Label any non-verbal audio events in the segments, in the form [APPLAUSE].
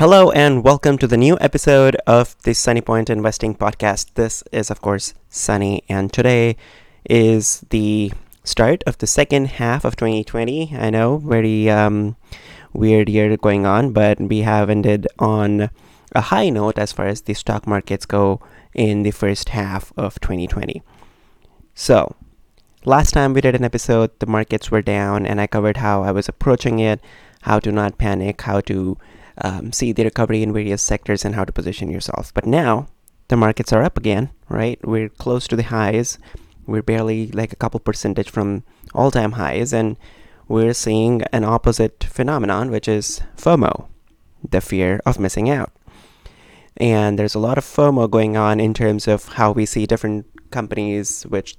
Hello and welcome to the new episode of the Sunny Point Investing Podcast. This is, of course, Sunny, and today is the start of the second half of 2020. I know, very um, weird year going on, but we have ended on a high note as far as the stock markets go in the first half of 2020. So, last time we did an episode, the markets were down, and I covered how I was approaching it, how to not panic, how to um, see the recovery in various sectors and how to position yourself. But now the markets are up again, right? We're close to the highs. We're barely like a couple percentage from all time highs, and we're seeing an opposite phenomenon, which is FOMO, the fear of missing out. And there's a lot of FOMO going on in terms of how we see different companies, which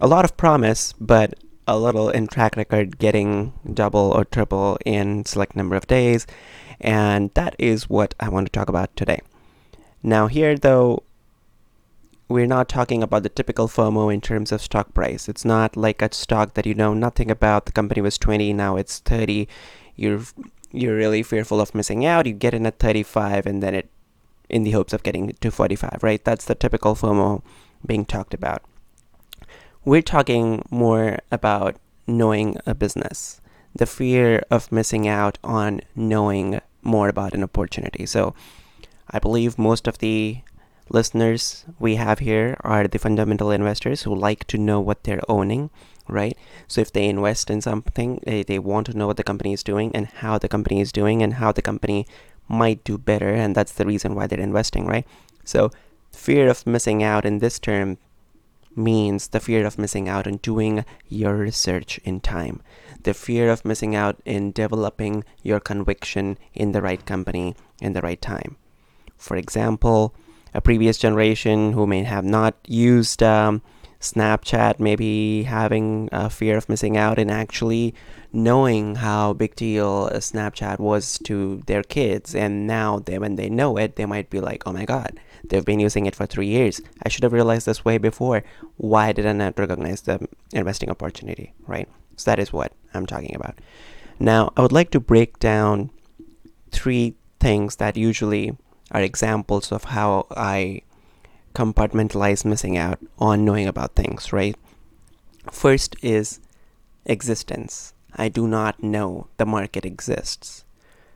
a lot of promise, but a little in track record getting double or triple in select number of days and that is what I want to talk about today. Now, here though, we're not talking about the typical FOMO in terms of stock price. It's not like a stock that you know nothing about. The company was 20, now it's 30. You're you're really fearful of missing out. You get in at 35 and then it in the hopes of getting to 45, right? That's the typical FOMO being talked about. We're talking more about knowing a business, the fear of missing out on knowing more about an opportunity. So I believe most of the listeners we have here are the fundamental investors who like to know what they're owning, right? So if they invest in something, they, they want to know what the company is doing and how the company is doing and how the company might do better. And that's the reason why they're investing, right? So fear of missing out in this term means the fear of missing out on doing your research in time, the fear of missing out in developing your conviction in the right company in the right time. For example, a previous generation who may have not used um, Snapchat, maybe having a fear of missing out and actually knowing how big deal Snapchat was to their kids, and now they, when they know it, they might be like, "Oh my God, they've been using it for three years. I should have realized this way before. Why did I not recognize the investing opportunity?" Right. So that is what I'm talking about. Now, I would like to break down three things that usually are examples of how I compartmentalize missing out on knowing about things, right? First is existence. I do not know the market exists.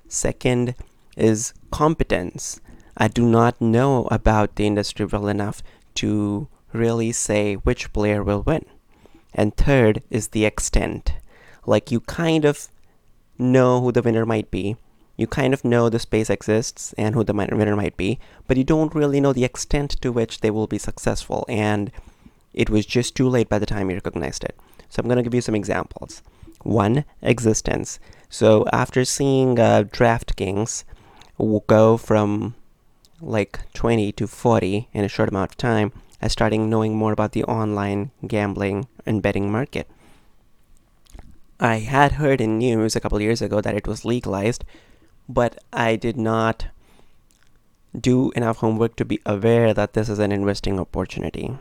Second is competence. I do not know about the industry well enough to really say which player will win. And third is the extent. Like you kind of know who the winner might be, you kind of know the space exists and who the winner might be, but you don't really know the extent to which they will be successful. And it was just too late by the time you recognized it. So I'm going to give you some examples. One, existence. So after seeing uh, DraftKings go from like 20 to 40 in a short amount of time, I started knowing more about the online gambling and betting market. I had heard in news a couple years ago that it was legalized, but I did not do enough homework to be aware that this is an investing opportunity.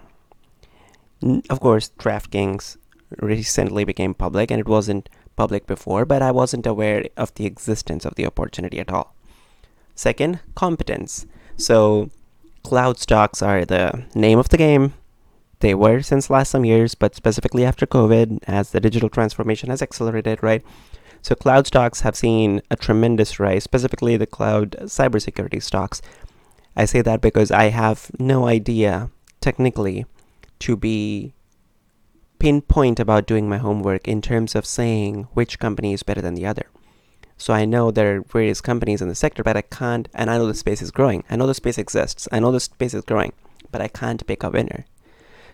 Of course, DraftKings recently became public and it wasn't public before, but I wasn't aware of the existence of the opportunity at all. Second, competence. So, cloud stocks are the name of the game. They were since last some years, but specifically after COVID, as the digital transformation has accelerated, right? So cloud stocks have seen a tremendous rise, specifically the cloud cybersecurity stocks. I say that because I have no idea technically to be pinpoint about doing my homework in terms of saying which company is better than the other. So I know there are various companies in the sector, but I can't, and I know the space is growing. I know the space exists. I know the space is growing, but I can't pick a winner.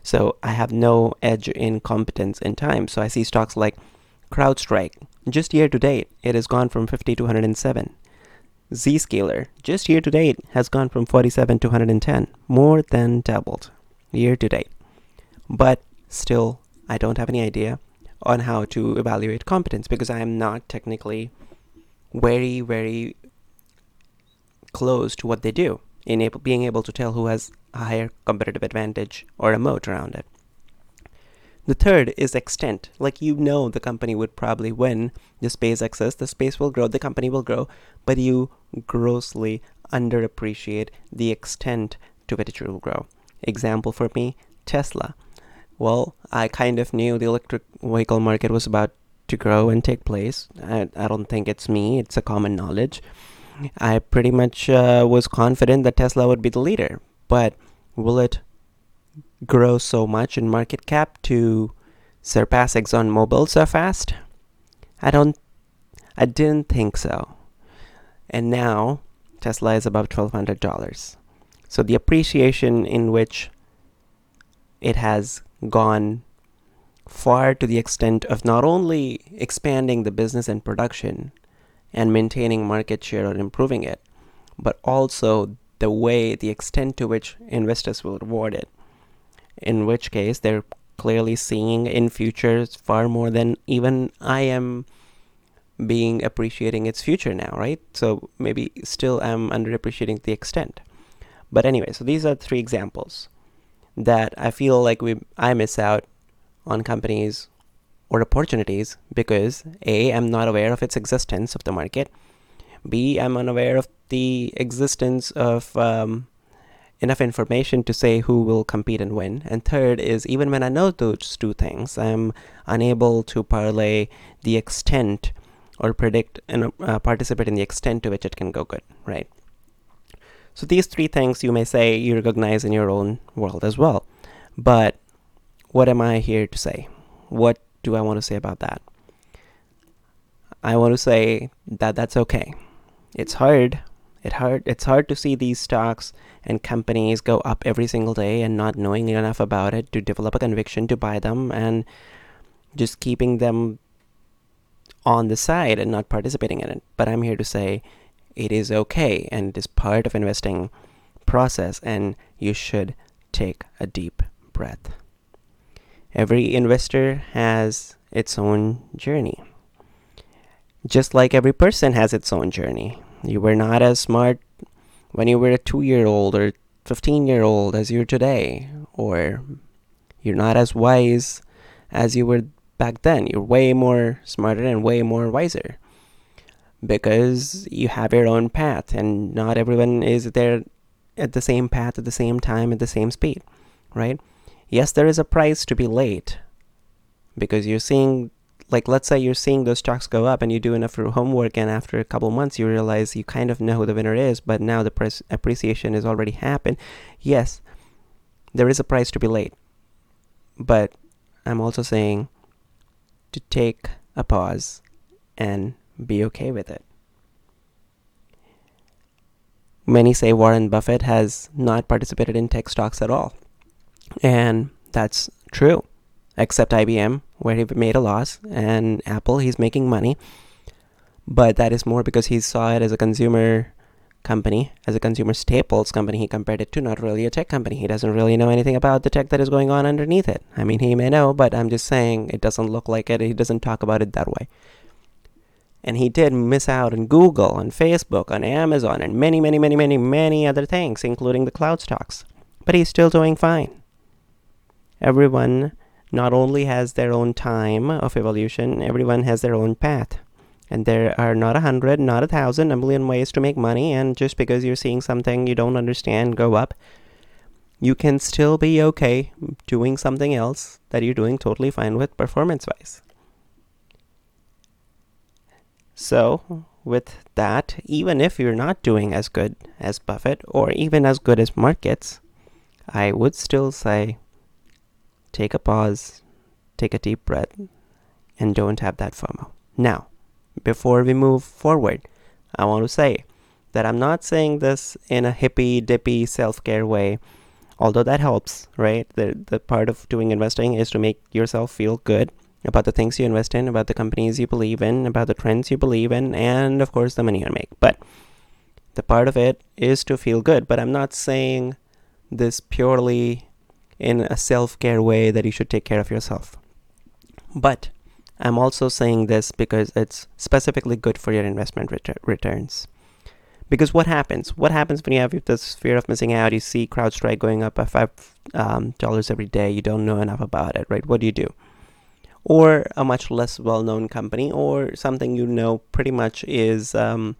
So I have no edge in competence in time. So I see stocks like CrowdStrike, just year to date, it has gone from 50 to 107. Zscaler, just year to date, has gone from 47 to 110, more than doubled year to date. But still, I don't have any idea on how to evaluate competence because I am not technically very, very close to what they do in able, being able to tell who has a higher competitive advantage or a moat around it. The third is extent. Like you know the company would probably win. The space exists, the space will grow, the company will grow, but you grossly underappreciate the extent to which it will grow. Example for me, Tesla. Well, I kind of knew the electric vehicle market was about to grow and take place. I, I don't think it's me, it's a common knowledge. I pretty much uh, was confident that Tesla would be the leader, but will it grow so much in market cap to surpass ExxonMobil so fast? I don't I didn't think so. And now Tesla is above $1200. So the appreciation in which it has gone far to the extent of not only expanding the business and production and maintaining market share or improving it, but also the way, the extent to which investors will reward it. In which case, they're clearly seeing in futures far more than even I am being appreciating its future now, right? So maybe still I'm underappreciating the extent. But anyway, so these are three examples that I feel like we I miss out on companies or opportunities because A, I'm not aware of its existence of the market. B, I'm unaware of the existence of um, enough information to say who will compete and win. And third is even when I know those two things, I'm unable to parlay the extent or predict and uh, participate in the extent to which it can go good, right? So these three things you may say you recognize in your own world as well. But what am I here to say? What do I want to say about that? I want to say that that's okay. It's hard. It hard. It's hard to see these stocks and companies go up every single day and not knowing enough about it to develop a conviction to buy them and just keeping them on the side and not participating in it. But I'm here to say it is okay and it is part of investing process and you should take a deep breath. Every investor has its own journey. Just like every person has its own journey. You were not as smart when you were a 2-year-old or 15-year-old as you're today or you're not as wise as you were back then. You're way more smarter and way more wiser because you have your own path and not everyone is there at the same path at the same time at the same speed, right? Yes, there is a price to be late because you're seeing like let's say you're seeing those stocks go up and you do enough homework and after a couple months you realize you kind of know who the winner is but now the price appreciation has already happened yes there is a price to be late but i'm also saying to take a pause and be okay with it. Many say Warren Buffett has not participated in tech stocks at all. And that's true, except IBM, where he made a loss, and Apple, he's making money. But that is more because he saw it as a consumer company, as a consumer staples company. He compared it to not really a tech company. He doesn't really know anything about the tech that is going on underneath it. I mean, he may know, but I'm just saying it doesn't look like it. He doesn't talk about it that way. And he did miss out on Google, on Facebook, on Amazon, and many, many, many, many, many other things, including the cloud stocks. But he's still doing fine. Everyone not only has their own time of evolution, everyone has their own path. And there are not a hundred, not a thousand, a million ways to make money. And just because you're seeing something you don't understand go up, you can still be okay doing something else that you're doing totally fine with performance wise. So, with that, even if you're not doing as good as Buffett or even as good as markets, I would still say take a pause, take a deep breath, and don't have that FOMO. Now, before we move forward, I want to say that I'm not saying this in a hippy dippy self care way, although that helps, right? The, the part of doing investing is to make yourself feel good about the things you invest in, about the companies you believe in, about the trends you believe in, and of course the money you make. But the part of it is to feel good. But I'm not saying this purely in a self care way that you should take care of yourself. But I'm also saying this because it's specifically good for your investment ret- returns. Because what happens? What happens when you have this fear of missing out? You see CrowdStrike going up by five um, dollars every day. You don't know enough about it, right? What do you do? Or a much less well-known company, or something you know pretty much is um,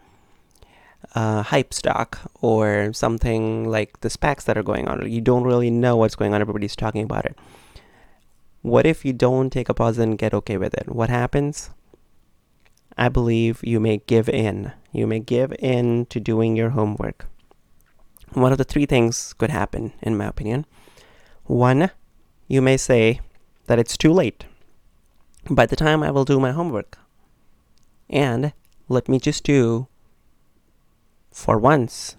uh, hype stock, or something like the SPACs that are going on. You don't really know what's going on. Everybody's talking about it. What if you don't take a pause and get okay with it? What happens? I believe you may give in. You may give in to doing your homework. One of the three things could happen, in my opinion. One, you may say that it's too late. By the time I will do my homework. And let me just do for once,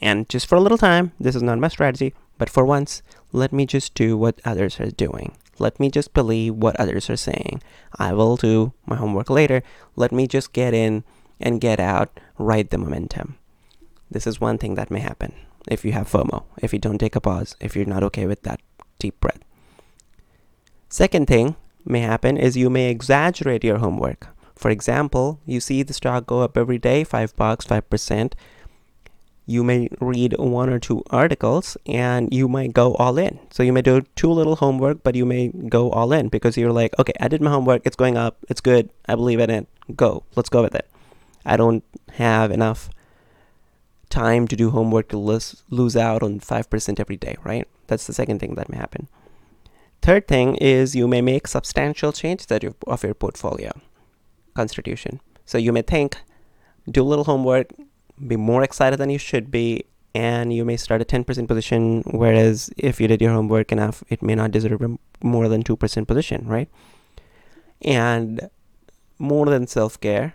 and just for a little time, this is not my strategy, but for once, let me just do what others are doing. Let me just believe what others are saying. I will do my homework later. Let me just get in and get out, ride the momentum. This is one thing that may happen if you have FOMO, if you don't take a pause, if you're not okay with that deep breath. Second thing may happen is you may exaggerate your homework. For example, you see the stock go up every day, 5 bucks, 5% you may read one or two articles and you might go all in. So you may do too little homework, but you may go all in because you're like, okay, I did my homework, it's going up, it's good, I believe in it, go, let's go with it. I don't have enough time to do homework to lose, out on 5% every day, right? That's the second thing that may happen. Third thing is you may make substantial changes of your portfolio constitution. So you may think, do a little homework, be more excited than you should be and you may start a 10% position whereas if you did your homework enough it may not deserve more than 2% position right? And more than self-care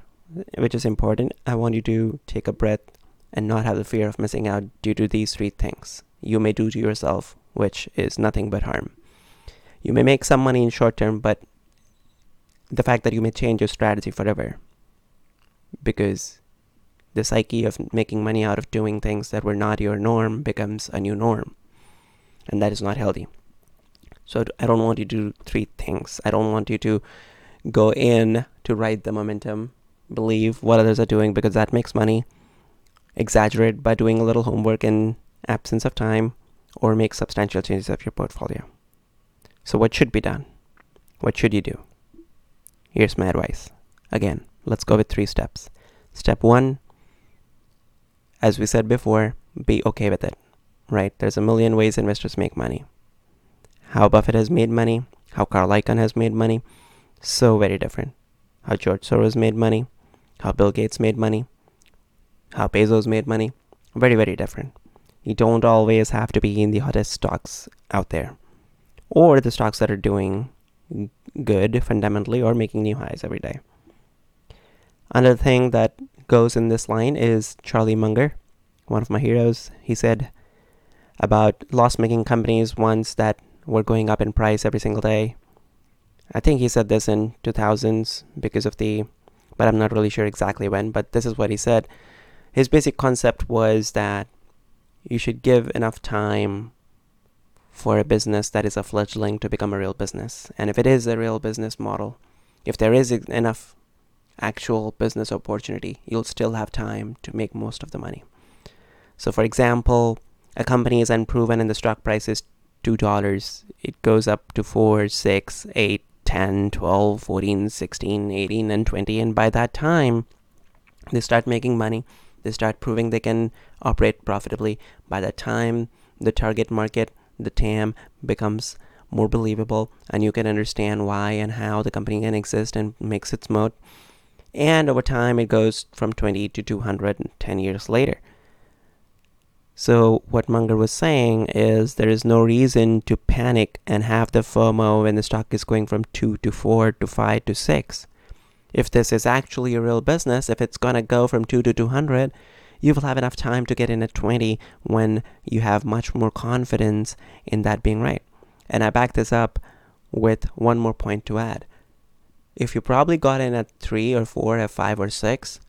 which is important i want you to take a breath and not have the fear of missing out due to these three things. You may do to yourself which is nothing but harm. You may make some money in short term but the fact that you may change your strategy forever because the psyche of making money out of doing things that were not your norm becomes a new norm. And that is not healthy. So I don't want you to do three things. I don't want you to go in to ride the momentum, believe what others are doing because that makes money, exaggerate by doing a little homework in absence of time, or make substantial changes of your portfolio. So, what should be done? What should you do? Here's my advice. Again, let's go with three steps. Step one as we said before, be okay with it, right? There's a million ways investors make money. How Buffett has made money, how Carl Icahn has made money, so very different. How George Soros made money, how Bill Gates made money, how Bezos made money, very, very different. You don't always have to be in the hottest stocks out there or the stocks that are doing good fundamentally or making new highs every day. Another thing that goes in this line is Charlie Munger, one of my heroes. He said about loss making companies, ones that were going up in price every single day. I think he said this in 2000s because of the, but I'm not really sure exactly when, but this is what he said. His basic concept was that you should give enough time for a business that is a fledgling to become a real business. And if it is a real business model, if there is enough actual business opportunity, you'll still have time to make most of the money. So, for example, a company is unproven and the stock price is $2. It goes up to 4, 6, 8, 10, 12, 14, 16, 18, and 20. And by that time, they start making money. They start proving they can operate profitably. By that time, the target market, the TAM, becomes more believable and you can understand why and how the company can exist and makes its moat and over time it goes from 20 to 210 years later. So, what Munger was saying is there is no reason to panic and have the FOMO when the stock is going from 2 to 4 to 5 to 6. If this is actually a real business, if it's going to go from 2 to 200, you will have enough time to get in at 20 when you have much more confidence in that being right. And I back this up with one more point to add if you probably got in at three or four or five or six,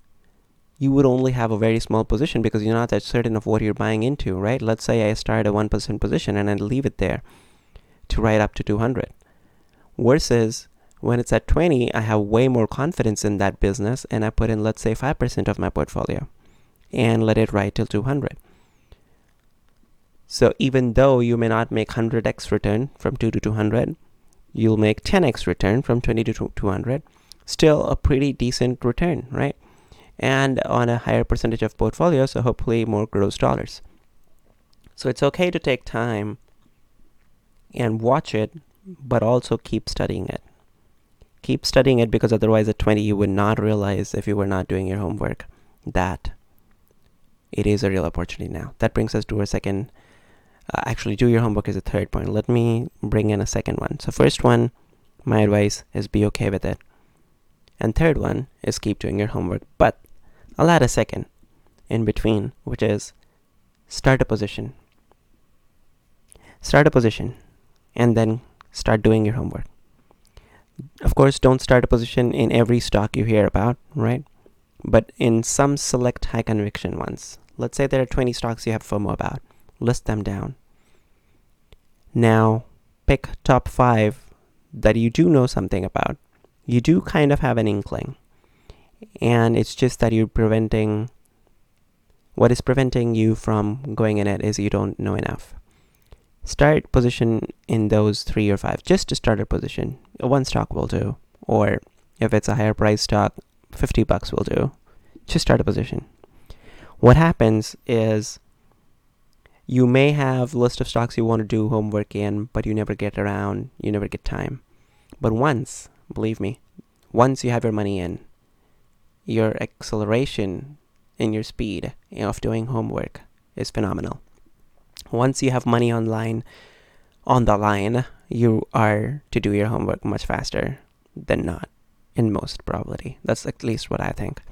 you would only have a very small position because you're not that certain of what you're buying into, right? Let's say I start a 1% position and I leave it there to write up to 200. Versus when it's at 20, I have way more confidence in that business and I put in, let's say, 5% of my portfolio. and let it ride till 200. So even though you may not make 100x return from 2 to 200, you'll make 10x return from 20 to 200. Still a pretty decent return, right? And on a higher percentage of portfolio, so hopefully more gross dollars. So it's okay to take time and watch it, but also keep studying it. Keep studying it because otherwise at 20 you would not realize if you were not doing your homework that it is a real opportunity now. That brings us to our second uh, actually do your homework is a third point. Let me bring in a second one. So first one, my advice is be okay with it. And third one is keep doing your homework. But I'll add a second in between, which is start a position. Start a position and then start doing your homework. Of course, don't start a position in every stock you hear about, right? But in some select high conviction ones. Let's say there are 20 stocks you have FOMO about. List them down. Now, pick top five that you do know something about. You do kind of have an inkling. And it's just that you're preventing what is preventing you from going in it is you don't know enough. Start position in those three or five, just to start a position. One stock will do. Or if it's a higher price stock, 50 bucks will do. Just start a position. What happens is you may have list of stocks you want to do homework in, but you never get around, you never get time. But once, believe me, once you have your money in, your acceleration and your speed of doing homework is phenomenal. Once you have money online on the line, you are to do your homework much faster than not in most probability. That's at least what I think.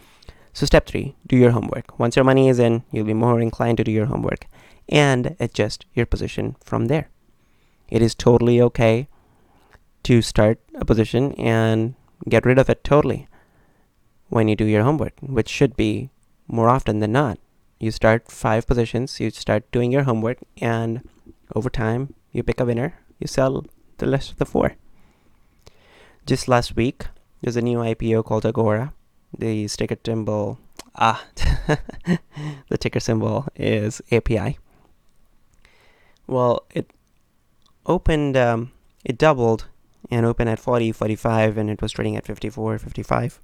So step 3, do your homework. Once your money is in, you'll be more inclined to do your homework and adjust your position from there. It is totally okay to start a position and get rid of it totally when you do your homework, which should be more often than not. You start five positions, you start doing your homework, and over time, you pick a winner, you sell the rest of the four. Just last week, there's a new IPO called Agora. The ticker symbol, ah, [LAUGHS] the ticker symbol is API. Well, it opened, um, it doubled and opened at 40, 45, and it was trading at 54, 55.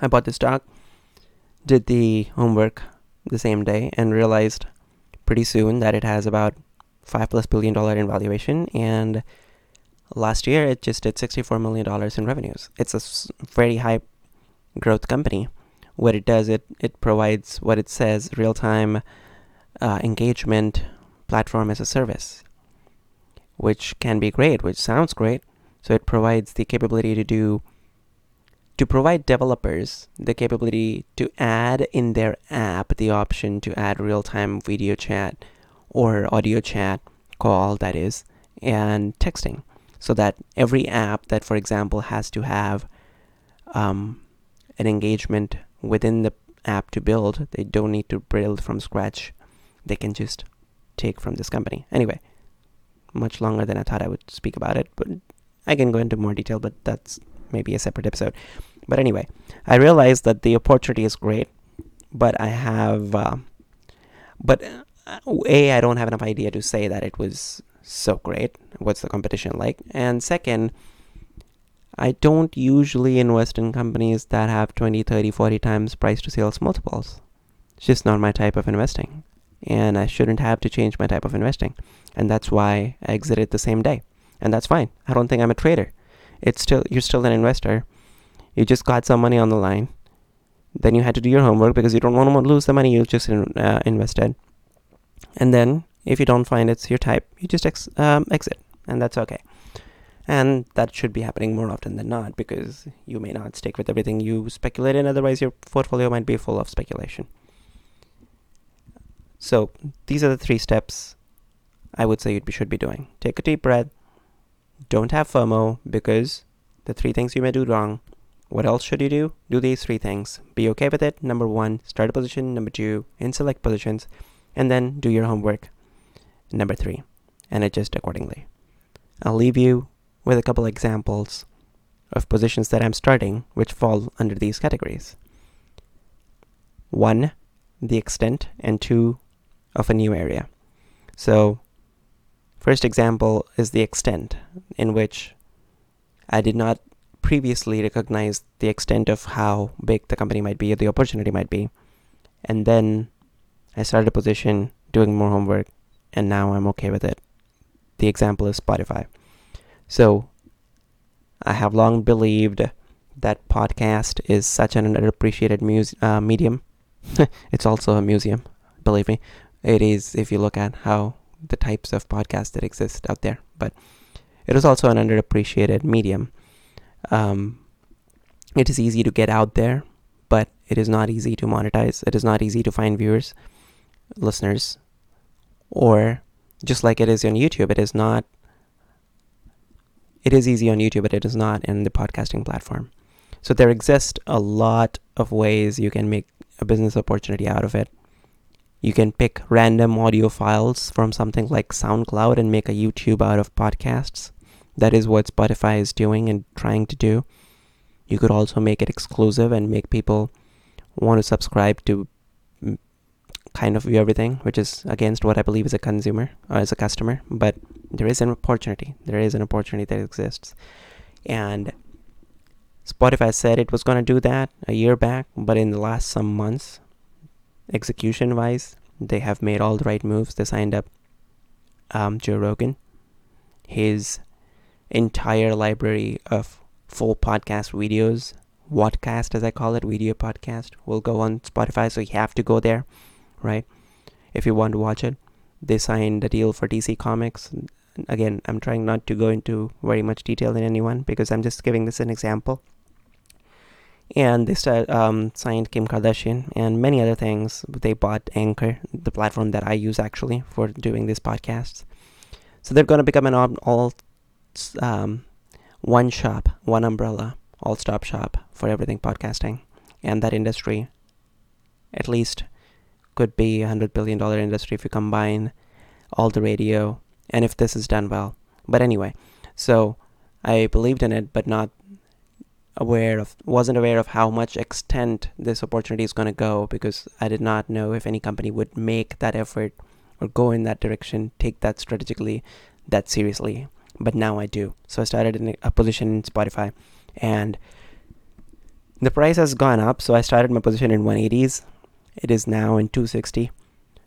I bought the stock, did the homework the same day, and realized pretty soon that it has about five plus billion dollar in valuation, and last year it just did 64 million dollars in revenues. It's a very high growth company. What it does, it it provides what it says real time uh, engagement platform as a service, which can be great, which sounds great. So it provides the capability to do to provide developers the capability to add in their app the option to add real-time video chat or audio chat call that is and texting so that every app that for example has to have um, an engagement within the app to build they don't need to build from scratch they can just take from this company. Anyway, much longer than I thought I would speak about it, but I can go into more detail, but that's maybe a separate episode. But anyway, I realized that the opportunity is great, but I have, uh, but uh, A, I don't have enough idea to say that it was so great. What's the competition like? And second, I don't usually invest in companies that have 20, 30, 40 times price to sales multiples. It's just not my type of investing and I shouldn't have to change my type of investing. And that's why I exited the same day. And that's fine. I don't think I'm a trader. It's still you're still an investor. You just got some money on the line. Then you had to do your homework because you don't want to lose the money you just uh, invested. And then if you don't find it's your type, you just ex- um, exit, and that's okay. And that should be happening more often than not because you may not stick with everything you speculate in. Otherwise, your portfolio might be full of speculation. So these are the three steps I would say you should be doing. Take a deep breath. Don't have FOMO because the three things you may do wrong. What else should you do? Do these three things. Be okay with it. Number one, start a position. Number two, in select positions. And then do your homework. Number three, and adjust accordingly. I'll leave you with a couple examples of positions that I'm starting which fall under these categories. One, the extent, and two, of a new area. So, first example is the extent, in which I did not previously recognize the extent of how big the company might be or the opportunity might be. And then I started a position doing more homework, and now I'm okay with it. The example is Spotify. So, I have long believed that podcast is such an underappreciated muse- uh, medium. [LAUGHS] it's also a museum, believe me. It is if you look at how the types of podcasts that exist out there, but it is also an underappreciated medium. Um, it is easy to get out there, but it is not easy to monetize. It is not easy to find viewers, listeners, or just like it is on YouTube, it is not. It is easy on YouTube, but it is not in the podcasting platform. So there exist a lot of ways you can make a business opportunity out of it. You can pick random audio files from something like SoundCloud and make a YouTube out of podcasts. That is what Spotify is doing and trying to do. You could also make it exclusive and make people want to subscribe to kind of view everything, which is against what I believe as a consumer uh, or as a customer. But there is an opportunity. There is an opportunity that exists. And Spotify said it was going to do that a year back, but in the last some months, execution wise, they have made all the right moves. They signed up um, Joe Rogan. His entire library of full podcast videos, Vodcast as I call it, video podcast, will go on Spotify. So you have to go there, right? If you want to watch it. They signed a deal for DC Comics. Again, I'm trying not to go into very much detail in anyone because I'm just giving this an example and they start, um, signed Kim Kardashian and many other things. They bought Anchor, the platform that I use actually for doing these podcasts. So they're going to become an all um, one shop, one umbrella, all stop shop for everything podcasting. And that industry, at least, could be a hundred billion dollar industry if you combine all the radio and if this is done well. But anyway, so I believed in it, but not aware of wasn't aware of how much extent this opportunity is going to go because I did not know if any company would make that effort or go in that direction, take that strategically, that seriously. But now I do. So I started in a position in Spotify, and the price has gone up. So I started my position in 180s. It is now in 260,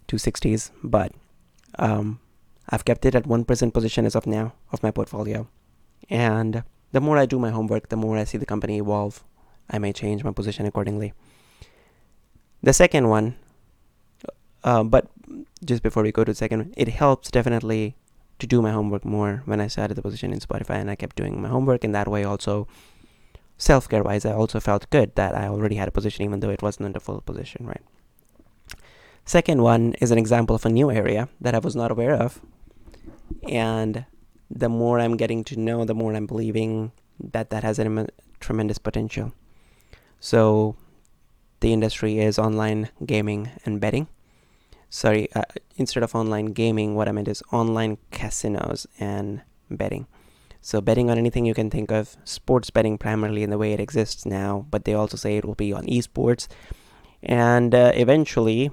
260s. But um, I've kept it at one percent position as of now of my portfolio, and the more I do my homework, the more I see the company evolve. I may change my position accordingly. The second one, uh, but just before we go to the second, it helps definitely to do my homework more when I started the position in Spotify and I kept doing my homework in that way also self care wise I also felt good that I already had a position even though it wasn't a full position, right? Second one is an example of a new area that I was not aware of. And the more I'm getting to know, the more I'm believing that that has a tremendous potential. So, the industry is online gaming and betting. Sorry, uh, instead of online gaming, what I meant is online casinos and betting. So, betting on anything you can think of, sports betting primarily in the way it exists now, but they also say it will be on esports. And uh, eventually,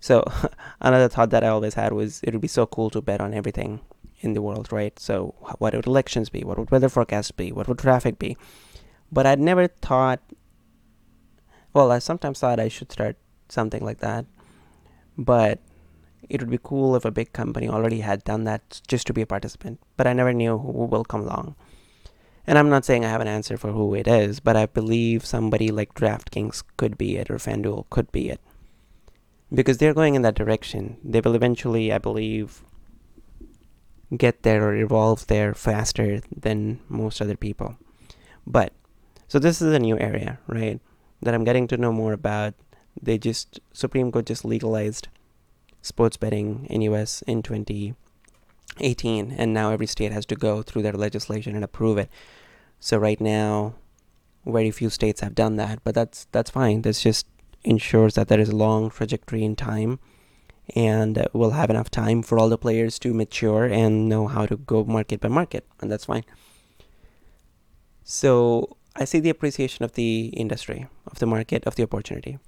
so [LAUGHS] another thought that I always had was it would be so cool to bet on everything in the world, right? So what would elections be? What would weather forecasts be? What would traffic be? But I'd never thought. Well, I sometimes thought I should start something like that, but it would be cool if a big company already had done that just to be a participant. But I never knew who will come along. And I'm not saying I have an answer for who it is, but I believe somebody like DraftKings could be it or FanDuel could be it because they're going in that direction. They will eventually, I believe, get there or evolve there faster than most other people. But so this is a new area, right? That I'm getting to know more about. They just Supreme Court just legalized sports betting in US in 2018 and now every state has to go through their legislation and approve it. So right now very few states have done that, but that's that's fine. That's just ensures that there is a long trajectory in time and we'll have enough time for all the players to mature and know how to go market by market and that's fine so i see the appreciation of the industry of the market of the opportunity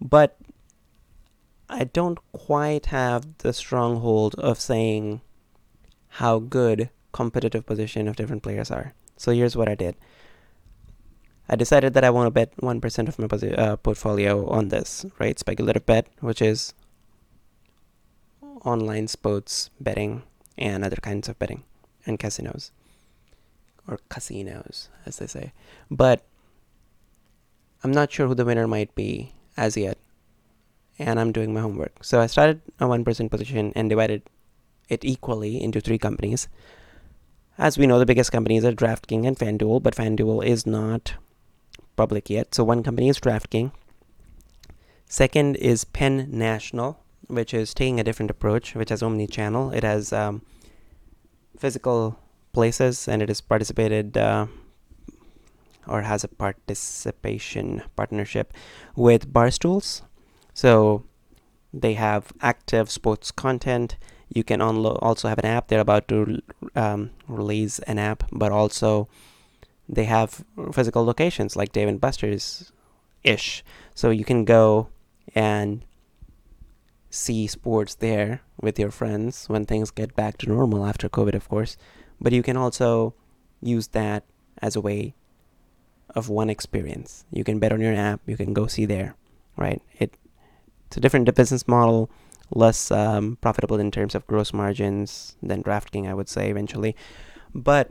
But I don't quite have the stronghold of saying how good competitive position of different players are. So here's what I did. I decided that I want to bet 1% of my posi- uh, portfolio on this, right? Speculative bet, which is online sports betting and other kinds of betting and casinos or casinos, as they say. But I'm not sure who the winner might be as yet, and I'm doing my homework. So I started a 1% position and divided it equally into three companies. As we know, the biggest companies are DraftKings and FanDuel, but FanDuel is not public yet. So one company is DraftKings. Second is Penn National, which is taking a different approach, which has omni-channel. It has um, physical places, and it has participated uh, or has a participation partnership with Barstools. So they have active sports content. You can also have an app. They're about to um, release an app, but also they have physical locations like Dave and Buster's ish. So you can go and see sports there with your friends when things get back to normal after COVID, of course. But you can also use that as a way of one experience. You can bet on your app. You can go see there, right? It it's a different business model, less um, profitable in terms of gross margins than DraftKings, I would say eventually, but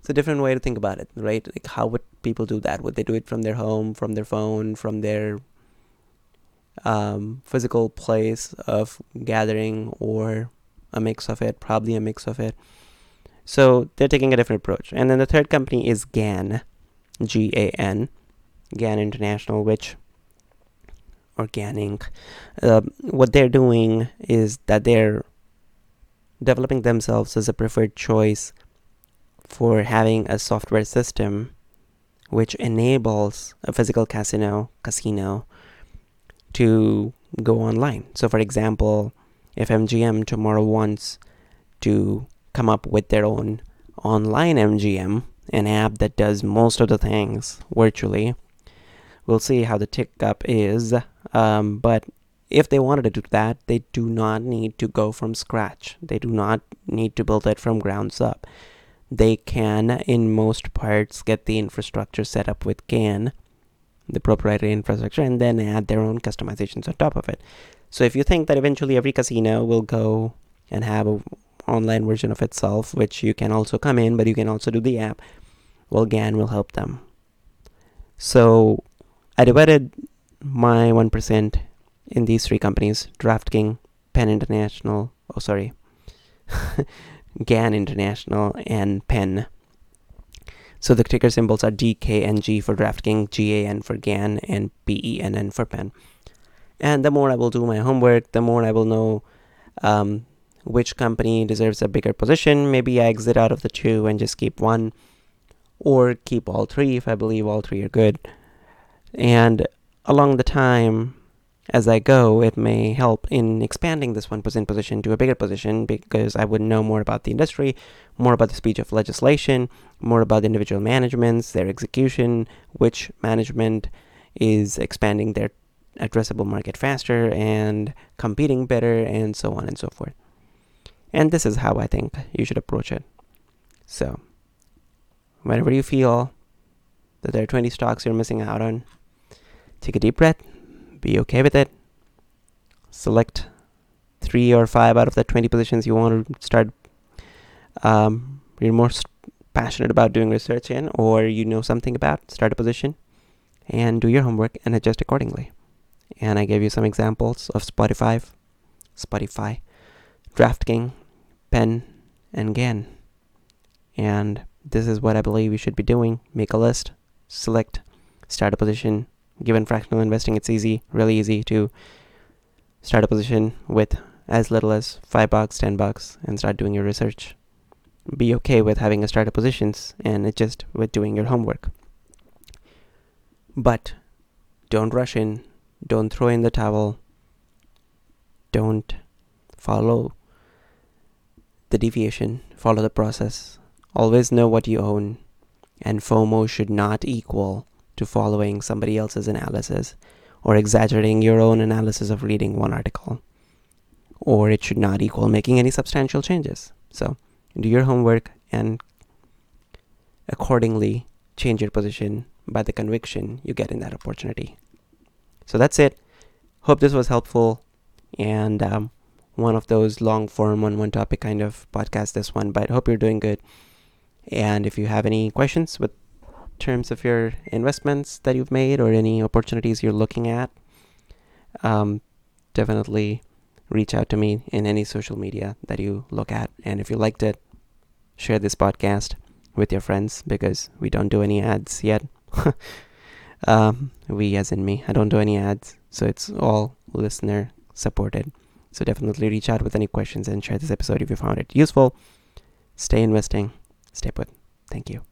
it's a different way to think about it, right? Like how would people do that? Would they do it from their home, from their phone, from their um, physical place of gathering, or a mix of it? Probably a mix of it. So they're taking a different approach. And then the third company is GAN, G A N, GAN International, which or organic. Uh, what they're doing is that they're developing themselves as a preferred choice for having a software system which enables a physical casino casino to go online. So for example, if MGM tomorrow wants to come up with their own online MGM, an app that does most of the things virtually, we'll see how the tick up is. Um, but if they wanted to do that, they do not need to go from scratch. They do not need to build it from grounds up. They can, in most parts, get the infrastructure set up with GAN, the proprietary infrastructure, and then add their own customizations on top of it. So if you think that eventually every casino will go and have a online version of itself, which you can also come in, but you can also do the app, well, GAN will help them. So I divided my 1% in these three companies DraftKings, Penn International, oh, sorry, [LAUGHS] GAN International, and Penn. So the ticker symbols are DKNG for DraftKings, GAN for GAN, and PENN for Penn. And the more I will do my homework, the more I will know um, which company deserves a bigger position. Maybe I exit out of the two and just keep one, or keep all three if I believe all three are good. And along the time as I go, it may help in expanding this 1% position to a bigger position because I would know more about the industry, more about the speech of legislation, more about individual managements, their execution, which management is expanding their addressable market faster and competing better, and so on and so forth. And this is how I think you should approach it. So, whenever you feel that there are 20 stocks you're missing out on, take a deep breath, be okay with it. Select three or five out of the 20 positions you want to start, um, you're most passionate about doing research in, or you know something about, start a position and do your homework and adjust accordingly. And I gave you some examples of Spotify, Spotify, DraftKings, Penn, and GAN. And this is what I believe you should be doing. Make a list, select, start a position, given fractional investing, it's easy, really easy to start a position with as little as five bucks, ten bucks, and start doing your research. Be okay with having a startup positions and just with doing your homework. But don't rush in, don't throw in the towel, don't follow the deviation, follow the process. Always know what you own, and FOMO should not equal to following somebody else's analysis or exaggerating your own analysis of reading one article. Or it should not equal making any substantial changes. So do your homework and accordingly change your position by the conviction you get in that opportunity. So that's it. Hope this was helpful and um, one of those long form on one topic kind of podcast, this one, but hope you're doing good. And if you have any questions with terms of your investments that you've made or any opportunities you're looking at, um, definitely reach out to me in any social media that you look at. And if you liked it, share this podcast with your friends because we don't do any ads yet. [LAUGHS] um, we, as in me, I don't do any ads, so it's all listener supported. So definitely reach out with any questions and share this episode if you found it useful. Stay investing, stay put. Thank you.